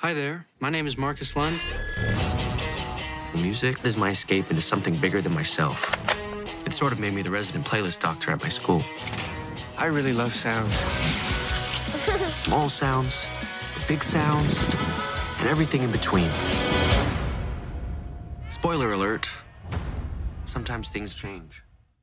Hi there. My name is Marcus Lund. The music is my escape into something bigger than myself. It sort of made me the resident playlist doctor at my school. I really love sounds. Small sounds, big sounds, and everything in between. Spoiler alert. Sometimes things change.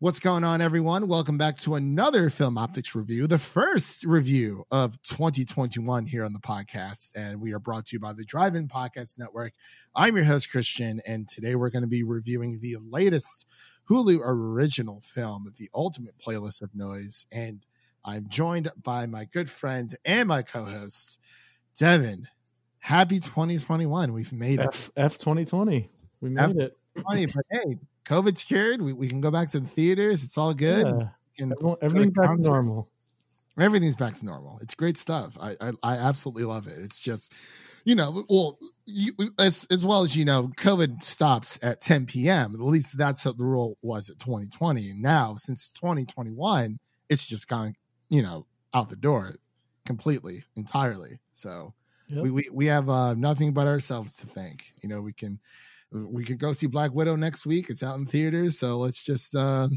What's going on, everyone? Welcome back to another Film Optics review, the first review of 2021 here on the podcast. And we are brought to you by the Drive In Podcast Network. I'm your host, Christian, and today we're going to be reviewing the latest Hulu original film, The Ultimate Playlist of Noise. And I'm joined by my good friend and my co host, Devin. Happy 2021. We've made F, F 2020. We made F- it. 20, but hey, COVID's cured. We, we can go back to the theaters. It's all good. Yeah. Everyone, everything's back to normal. Everything's back to normal. It's great stuff. I I, I absolutely love it. It's just, you know, well, you, as as well as you know, COVID stops at 10 p.m. At least that's what the rule was at 2020. And now, since 2021, it's just gone, you know, out the door completely, entirely. So Yep. we, we we have uh, nothing but ourselves to thank. You know, we can we could go see Black Widow next week. It's out in theaters, so let's just uh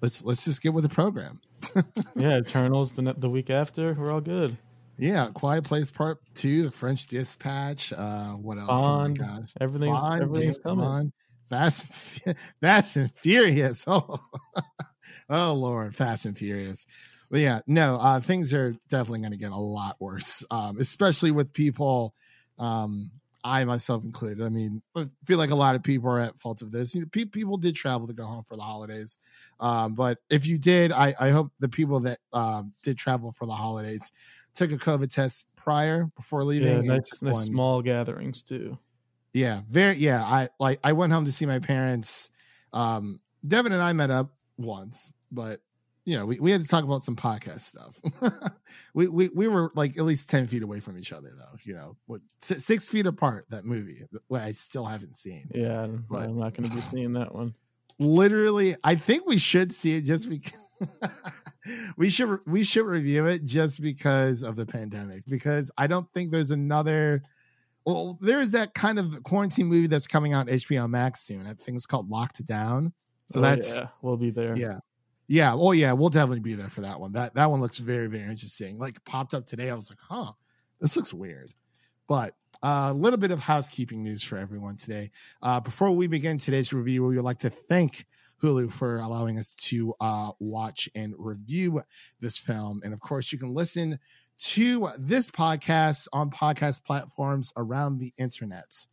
let's let's just get with the program. Yeah, Eternals the the week after. We're all good. Yeah, Quiet Place Part Two, The French Dispatch. Uh, what else? Bond. Oh my gosh, Everything's Bond, everything's James coming. Bond, Fast, Fast and Furious. Oh, oh Lord, Fast and Furious. But yeah, no, uh, things are definitely going to get a lot worse, um, especially with people. Um, I myself included. I mean, I feel like a lot of people are at fault of this. You know, pe- people did travel to go home for the holidays, um, but if you did, I, I hope the people that um, did travel for the holidays took a COVID test prior before leaving. Yeah, nice, nice small gatherings too. yeah, very. Yeah, I like. I went home to see my parents. Um, Devin and I met up once, but you know, we, we had to talk about some podcast stuff. we, we we were like at least ten feet away from each other, though. You know, what six feet apart. That movie, what I still haven't seen. Yeah, I'm, But- I'm not going to be seeing that one. Literally, I think we should see it just because. we should we should review it just because of the pandemic because I don't think there's another well there is that kind of quarantine movie that's coming out HBO Max soon. I think it's called Locked Down. So Oh, that's yeah, we'll be there. yeah. Yeah. Oh yeah, we'll definitely be there for that one. That that one looks very, very interesting. Like popped up today. I was like, huh, this looks weird. But uh, a little bit of housekeeping news for everyone today. Uh, before we begin today's review, we would like to thank Hulu for allowing us to uh, watch and review this film. And of course, you can listen to this podcast on podcast platforms around the internet.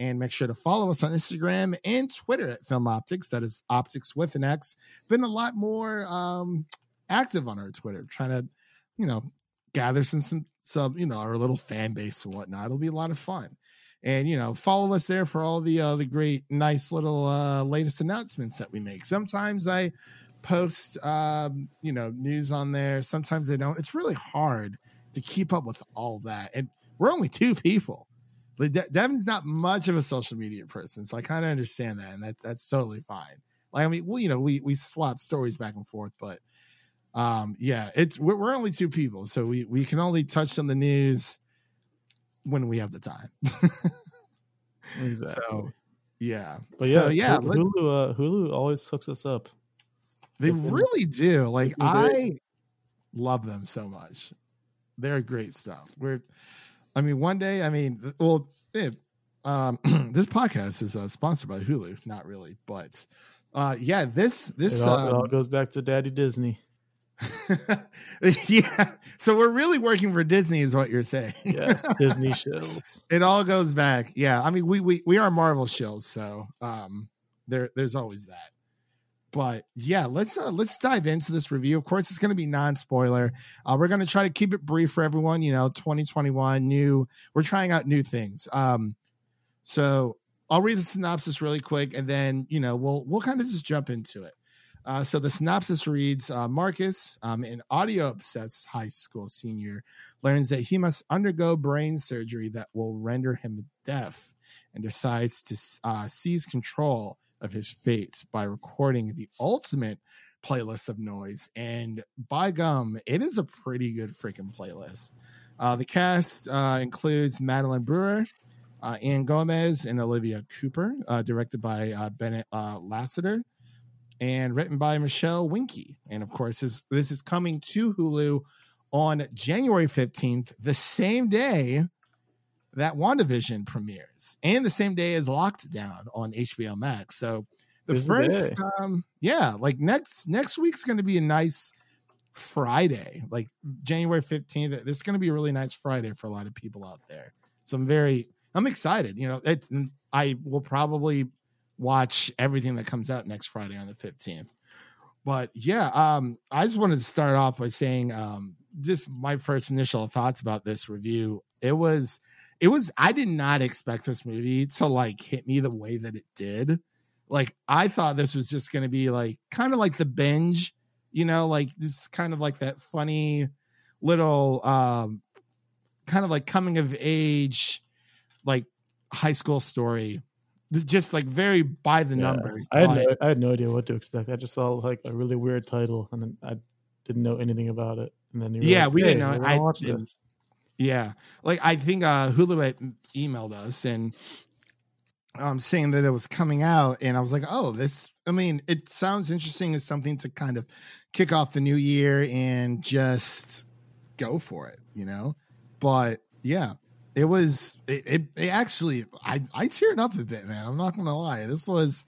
And make sure to follow us on Instagram and Twitter at Film Optics. That is Optics with an X. Been a lot more um, active on our Twitter, trying to, you know, gather some some some you know our little fan base and whatnot. It'll be a lot of fun. And you know, follow us there for all the uh, the great, nice little uh, latest announcements that we make. Sometimes I post, um, you know, news on there. Sometimes I don't. It's really hard to keep up with all that, and we're only two people. Like De- Devin's not much of a social media person, so I kind of understand that, and that that's totally fine. Like I mean, well, you know, we we swap stories back and forth, but um, yeah, it's we're, we're only two people, so we we can only touch on the news when we have the time. exactly. So yeah, but yeah, so, yeah, Hulu, Hulu, uh, Hulu always hooks us up. they really do. Like I love them so much. They're great stuff. We're, I mean, one day, I mean, well, eh, um, this podcast is uh, sponsored by Hulu. Not really, but uh, yeah, this this It all, it all um, goes back to Daddy Disney. yeah. So we're really working for Disney, is what you're saying. Yes, Disney shows. it all goes back. Yeah, I mean, we we we are Marvel shills, so um, there there's always that. But yeah, let's uh, let's dive into this review. Of course, it's going to be non spoiler. Uh, we're going to try to keep it brief for everyone. You know, 2021 new. We're trying out new things. Um, so I'll read the synopsis really quick, and then you know we'll we'll kind of just jump into it. Uh, so the synopsis reads: uh, Marcus, um, an audio obsessed high school senior, learns that he must undergo brain surgery that will render him deaf, and decides to uh, seize control of his fates by recording the ultimate playlist of noise. And by gum, it is a pretty good freaking playlist. Uh, the cast uh, includes Madeline Brewer, uh, Ian Gomez, and Olivia Cooper. Uh, directed by uh, Bennett uh, Lasseter, and written by Mitchell Winkie. And of course, this this is coming to Hulu on January fifteenth, the same day that WandaVision premieres, and the same day as Locked Down on HBO Max. So the first um yeah like next next week's going to be a nice friday like january 15th this is going to be a really nice friday for a lot of people out there. So i'm very i'm excited you know it's i will probably watch everything that comes out next friday on the 15th but yeah um i just wanted to start off by saying um just my first initial thoughts about this review. It was it was i did not expect this movie to like hit me the way that it did like I thought this was just going to be like kind of like the binge, you know, like this kind of like that funny little um kind of like coming of age like high school story. Just like very by the Yeah. numbers. I had no, I had no idea what to expect. I just saw like a really weird title, and then I didn't know anything about it. And then Yeah, like, we didn't know. I watch didn't. this. Yeah. Like I think uh emailed us and um saying that it was coming out and I was like, "Oh, this I mean, it sounds interesting as something to kind of kick off the new year and just go for it, you know?" But yeah, it was it, it, it actually I I teared up a bit, man. I'm not going to lie. This was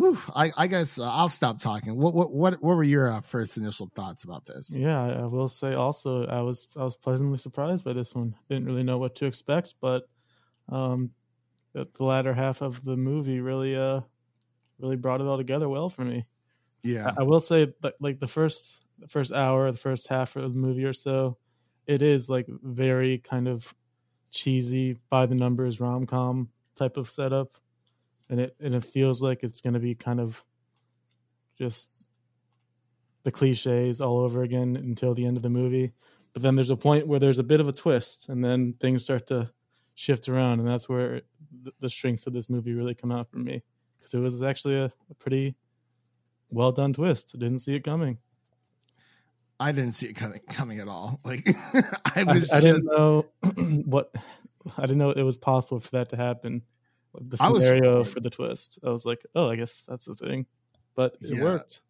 whew, I I guess uh, I'll stop talking. What what what what were your uh, first initial thoughts about this? Yeah, I will say also I was I was pleasantly surprised by this one. Didn't really know what to expect, but um, the, the latter half of the movie really uh really brought it all together well for me. Yeah. I, I will say that like the first the first hour, the first half of the movie or so, it is like very kind of cheesy by the numbers rom com type of setup, and it and it feels like it's going to be kind of just the cliches all over again until the end of the movie. But then there's a point where there's a bit of a twist, and then things start to shift around, and that's where the, the strengths of this movie really come out for me because it was actually a, a pretty well done twist. I didn't see it coming. I didn't see it coming, coming at all. Like I I, was, I didn't know what I didn't know it was possible for that to happen. The I was scenario for the twist, I was like, oh, I guess that's the thing, but it Yeah. worked.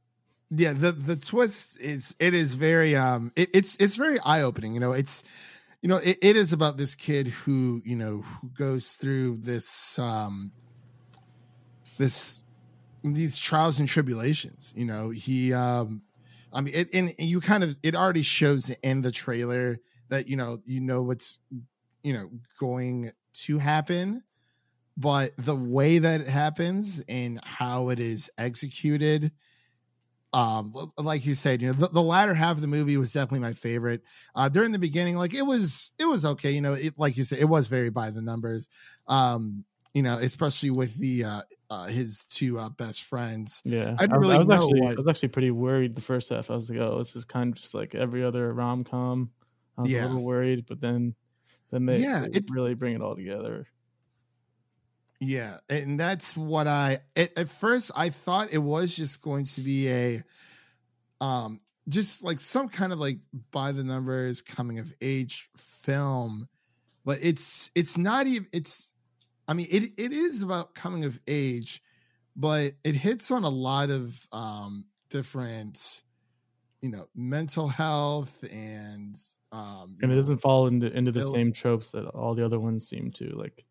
yeah. The the twist is it is very um it, it's it's very eye opening. You know, it's you know it, it is about this kid who you know who goes through this um this these trials and tribulations. You know, he um I mean, it, and you kind of it already shows in the trailer that you know you know what's you know going to happen but the way that it happens and how it is executed um like you said you know the, the latter half of the movie was definitely my favorite uh during the beginning like it was it was okay you know it like you said it was very by the numbers um you know especially with the uh, uh his two uh best friends Yeah, I really I was know actually what- I was actually pretty worried the first half. I was like, oh, this is kind of just like every other rom com. I was Yeah. a little worried, but then then they, Yeah, they it- really bring it all together. Yeah, and that's what I at, at first I thought it was just going to be a um just like some kind of like by the numbers coming of age film, but it's it's not even it's I mean it it is about coming of age, but it hits on a lot of um different you know mental health and um And it know, doesn't fall into into the same tropes that all the other ones seem to. Like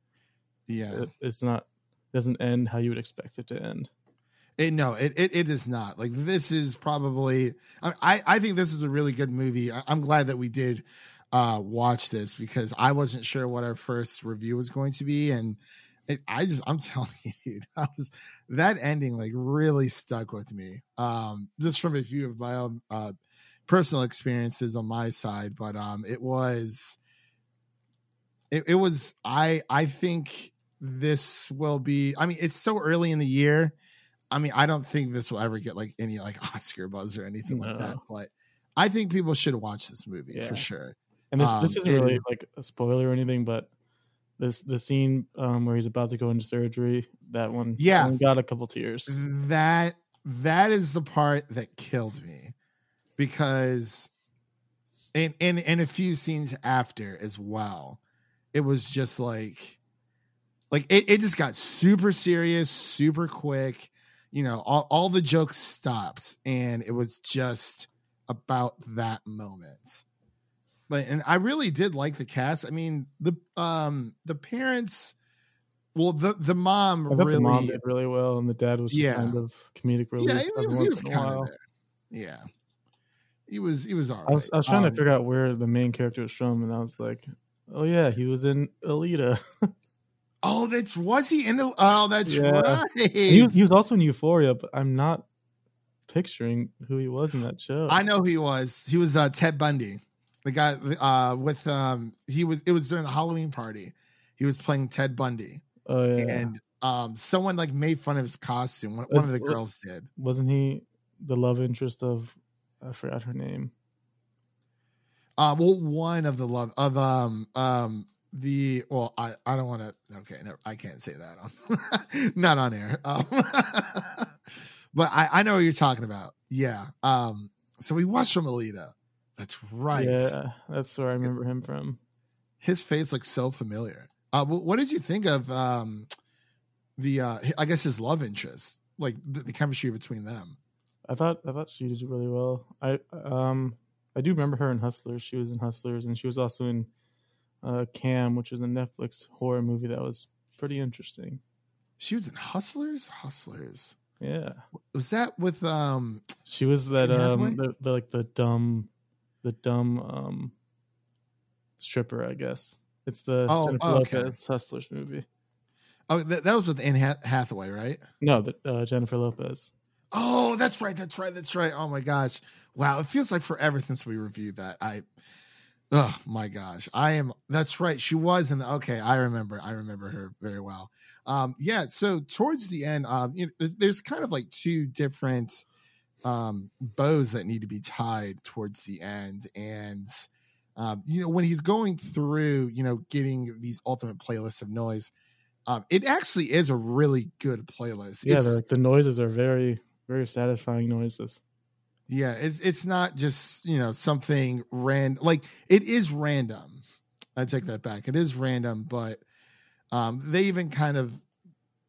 yeah it, it's not doesn't end how you would expect it to end. It, no, it, it it is not. Like this is probably. I I, think this is a really good movie. I, I'm glad that we did uh watch this because I wasn't sure what our first review was going to be, and it, I just I'm telling you, dude, I was that ending like really stuck with me. Um, just from a few of my own uh personal experiences on my side, but um, it was. It, it was I I think this will be I mean it's so early in the year I mean, I don't think this will ever get like any like Oscar buzz or anything like that, but I think people should watch this movie Yeah. for sure. And this Um, this isn't really like a spoiler or anything, but this the scene um, where he's about to go into surgery, that one, that Yeah. one got a couple tears. That that is the part that killed me because and and and a few scenes after as well. It was just like like it, it just got super serious, super quick. You know, all, all the jokes stopped, and it was just about that moment. But and I really did like the cast. I mean, the um the parents well the the mom really the mom did really well, and the dad was Yeah. kind of comedic relief yeah, he, was, he was once in a kind of there. Yeah. He was he was all right. I was I was trying Um, to figure out where the main character was from, and I was like, oh yeah, he was in Alita. Oh, that's was he in the oh that's Yeah. right. he, was- he was also in Euphoria, but I'm not picturing who he was in that show. I know who he was. He was uh, Ted Bundy, the guy uh, with um. He was. It was during the Halloween party. He was playing Ted Bundy, oh yeah, and um, someone like made fun of his costume. One, one of the girls did. wasn't he the love interest of? I forgot her name. Uh, well, one of the love of um um the well, I I don't want to. Okay, no, I can't say that on not on air. Um, but I I know what you're talking about. Yeah. Um. So we watched from Alita. That's right. Yeah, that's where I remember him from. his face looks so familiar. Uh, what did you think of um, the? Uh, I guess his love interest, like the, the chemistry between them. I thought I thought she did really well. I um I do remember her in Hustlers. She was in Hustlers, and she was also in uh, Cam, which is a Netflix horror movie that was pretty interesting. She was in Hustlers. Hustlers Yeah, was that with um? she was that um the, the like the dumb the dumb um stripper. I guess it's the Oh, Jennifer okay. Lopez Hustlers movie. Oh, that, that was with Anne Hath- Hathaway, right? No, the, uh, Jennifer Lopez. Oh, that's right. That's right. That's right. Oh my gosh! Wow, it feels like forever since we reviewed that. I. Oh my gosh, I am. That's right. She was in the. Okay, I remember. I remember her very well. Um, yeah. So towards the end, um, you know, there's- kind of like two different um bows that need to be tied towards the end, and um, you know, when he's going through, you know, getting these ultimate playlists of noise, um, it actually is a really good playlist. Yeah, It's- the, the noises are very very satisfying noises. Yeah, it's it's not just you know something random. Like it is random. I take that back. It is random, but um, they even kind of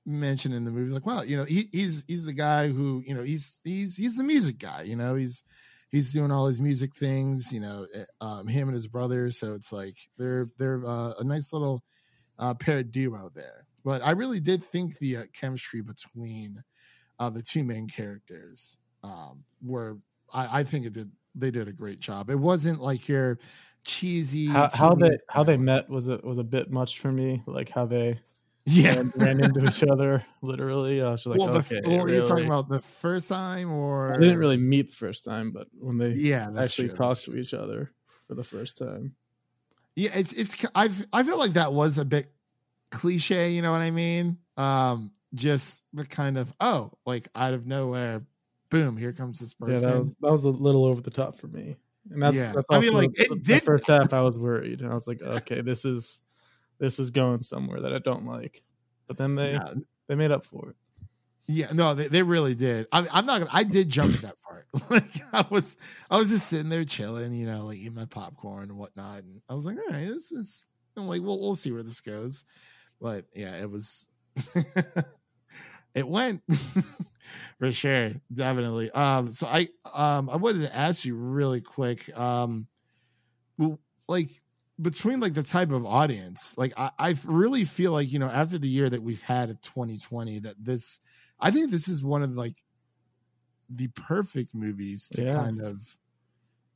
mention in the movie like, well, you know, he, he's he's the guy who you know he's he's he's the music guy. You know, he's he's doing all his music things. You know, eh, um, him and his brother. So it's like they're they're uh, a nice little uh, pair duo there. But I really did think the uh, chemistry between uh, the two main characters um, were I, I think it did they did a great job. It wasn't like your cheesy How, how they how they met was a was a bit much for me. Like how they yeah. ran, ran into each other literally. I was just like, well, the, okay, well, you're talking about the first time, or They didn't really meet the first time, but when they Yeah, actually true, talked to each other for the first time. Yeah, it's it's. I've I feel like that was a bit cliche. You know what I mean? Um, just the kind of oh, like out of nowhere, boom, here comes this person. Yeah, that was that was a little over the top for me. And that's Yeah. that's I also mean, like, the, it the did- first half I was worried. And I was like, okay, this is this is going somewhere that I don't like. But then they Yeah, they made up for it. Yeah, no, they, they really did. I, I'm not gonna. I did jump at that part. like I was, I was just sitting there chilling, you know, like eating my popcorn and whatnot, and I was like, all right, this is. I'm like, well, we'll see where this goes, but yeah, it was. it went for sure, definitely. Um, so I, um, I wanted to ask you really quick, um, well, like between like the type of audience, like I, I really feel like you know after the year that we've had of 2020, that this I think this is one of like the perfect movies to Yeah. kind of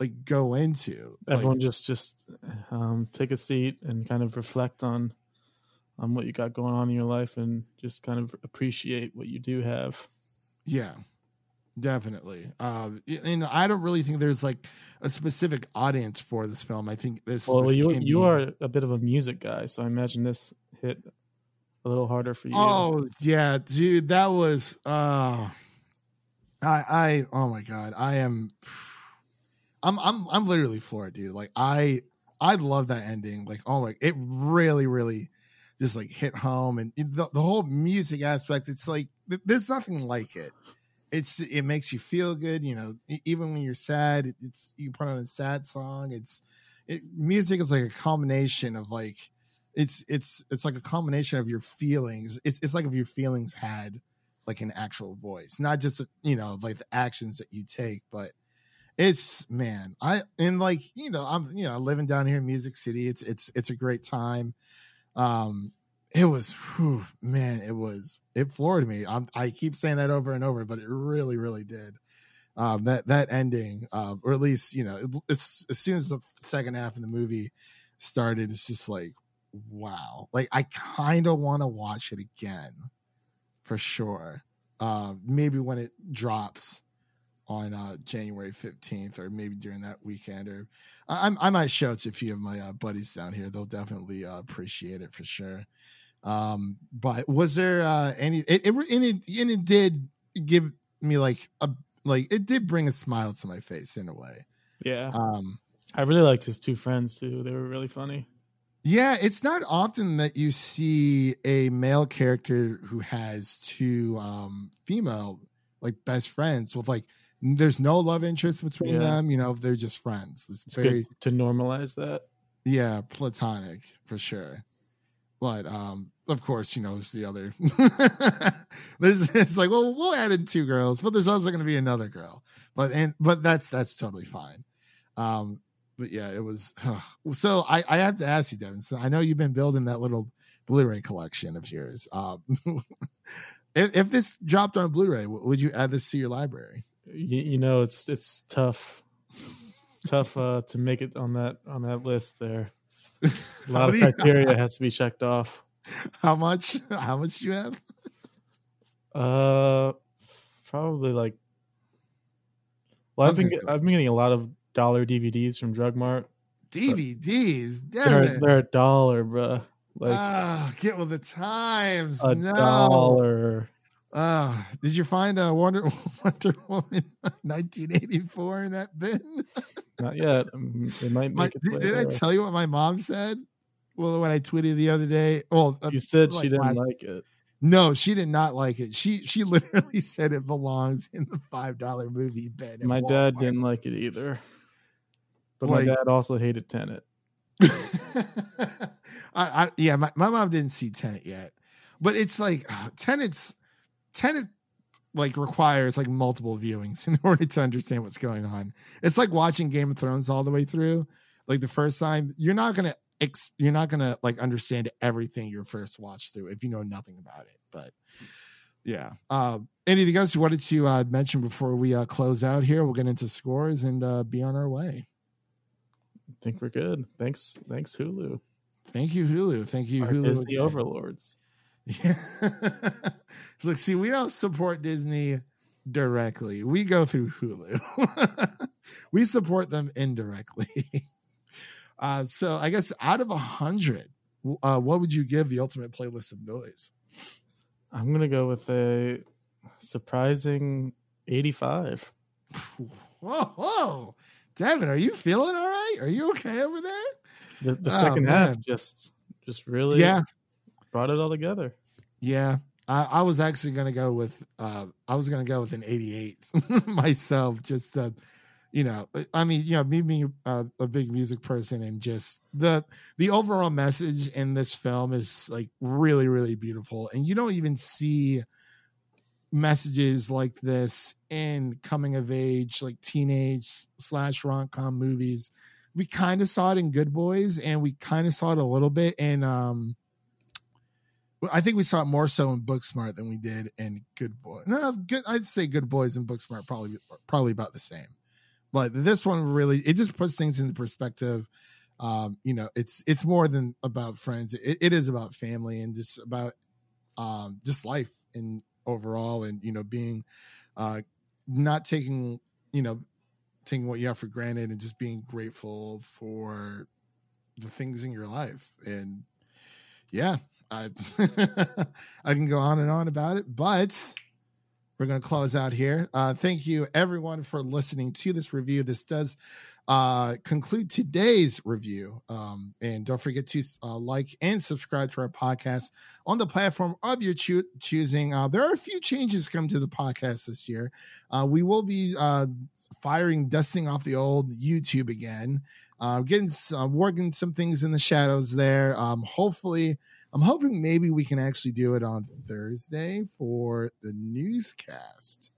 like go into. Like, Everyone just just um, take a seat and kind of reflect on on what you got going on in your life and just kind of appreciate what you do have. yeah, definitely. Y- and I don't really think there's like a specific audience for this film. I think this. Well, this you you be- are a bit of a music guy, so I imagine this hit a little harder for you. Oh yeah, dude, that was. uh I I oh my god, I am. I'm I'm I'm literally floored, dude. Like I I love that ending. Like oh my, it really really just like hit home and the, the whole music aspect. It's like th- there's nothing like it. it's it makes you feel good. You know, even when you're sad, it's you put on a sad song. It's it, music is like a combination of like it's it's it's like a combination of your feelings. It's it's like if your feelings had like an actual voice, not just you know like the actions that you take, but it's man, I and like you know I'm you know living down here in Music City. It's it's it's a great time. Um, it was whew, man, it was it floored me. I'm, I keep saying that over and over, but it really really did. Um, that that ending, uh, or at least you know, it, as soon as the second half of the movie started, it's just like wow. Like I kind of want to watch it again for sure. Uh, maybe when it drops on uh, January 15th or maybe during that weekend or I, I might show it to a few of my uh, buddies down here. They'll definitely uh, appreciate it for sure. Um, but was there uh, any, it, it, and it, and it did give me like a, like it did bring a smile to my face in a way. Yeah. Um, I really liked his two friends too. They were really funny. Yeah, it's not often that you see a male character who has two um female like best friends with like there's no love interest between Yeah. them, you know, they're just friends. It's, It's very to normalize that. yeah, platonic for sure. But um of course, you know, it's the other there's it's like, well, we'll add in two girls, but there's also gonna be another girl. But and but that's that's totally fine. Um but yeah, it was so I, I have to ask you, Devin. So I know you've been building that little Blu-ray collection of yours. Um if, if this dropped on Blu-ray, would you add this to your library? You, you know, it's it's tough, tough uh, to make it on that on that list. There, a lot of you- criteria has to be checked off. How much? How much do you have? Uh, probably like. Well, I've been get- I've been getting a lot of dollar DVDs from Drug Mart. DVDs. They're they're a dollar, bruh. Like Ah, get with the times. a no. dollar. Ah, did you find a Wonder Wonder Woman 1984 in that bin? Not yet. Um, It might My- did did I tell you what my mom said? Well, when I tweeted the other day, well, uh, You said like she didn't like it. No, she did not like it. She she literally said it belongs in the five dollar movie bin. My dad didn't like it either. But Like- my dad also hated Tenet. I, I yeah, my, my mom didn't see Tenet yet, but it's like uh, Tenet's Tenet like requires like multiple viewings in order to understand what's going on. It's like watching Game of Thrones all the way through. Like the first time, you're not gonna ex- you're not gonna like understand everything your first watch through if you know nothing about it. But yeah, uh, anything else you wanted to uh, mention before we uh, close out here? We'll get into scores and uh, be on our way. I think we're good. Thanks, thanks Hulu. Thank you, Hulu. Thank you, Our Hulu. Disney overlords. Yeah. it's like, see, we don't support Disney directly. We go through Hulu. we support them indirectly. uh, so I guess out of a hundred, uh, what would you give the ultimate playlist of noise? I'm gonna go with a surprising 85. Whoa, whoa. Devin, are you feeling all right? Are you okay over there? The, the Oh, second half just just really Yeah. Brought it all together. Yeah. I, I was actually gonna go with uh I was gonna go with an 88 myself, just uh you know, I mean, you know, me being a, a big music person and just the the overall message in this film is like really, really beautiful. And you don't even see messages like this in coming of age, like teenage slash rom com movies. We kind of saw it in Good Boys, and we kind of saw it a little bit in um I think we saw it more so in Booksmart than we did in Good Boy. No, good. I'd say Good Boys and Booksmart probably probably about the same. But this one really it just puts things into perspective. Um, you know, it's it's more than about friends. It, it is about family and just about um just life and overall and you know being uh not taking you know taking what you have for granted and just being grateful for the things in your life and yeah I I can go on and on about it, but we're going to close out here. Uh, thank you, everyone, for listening to this review. This does uh, conclude today's review. Um, and don't forget to uh, like and subscribe to our podcast on the platform of your choo- choosing. Uh, there are a few changes come to the podcast this year. Uh, we will be uh, firing, dusting off the old YouTube again, uh, getting working some things in the shadows there. Um, hopefully, I'm hoping maybe we can actually do it on Thursday for the newscast.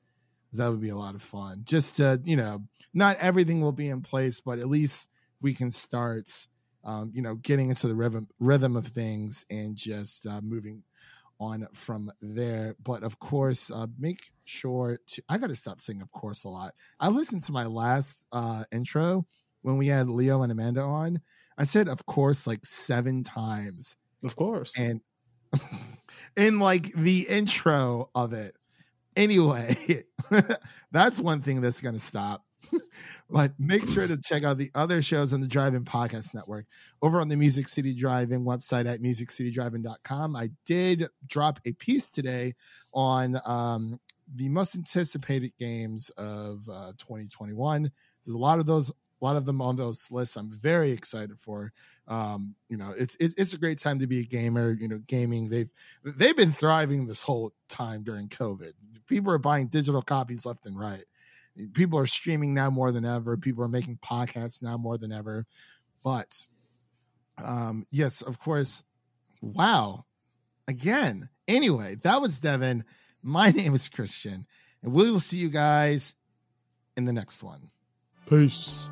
That would be a lot of fun. Just to, you know, not everything will be in place, but at least we can start, um, you know, getting into the rhythm rhythm of things and just uh, moving on from there. But of course, uh, make sure to. I got to stop saying "of course" a lot. I listened to my last uh, intro when we had Leo and Amanda on. I said "of course" like seven times, Of course. and in like the intro of it. Anyway, that's one thing that's going to stop. but make sure to check out the other shows on the Drive-In Podcast Network over on the Music City Drive-In website at musiccitydrivein.com. I did drop a piece today on um, the most anticipated games of uh, 2021. There's a lot of those, lot of them on those lists. I'm very excited for. Um, you know, it's, it's it's a great time to be a gamer. You know, gaming they've they've been thriving this whole time during COVID. People are buying digital copies left and right people are streaming now more than ever people are making podcasts now more than ever but um yes of course wow again anyway that was devin my name is christian and we will see you guys in the next one Peace.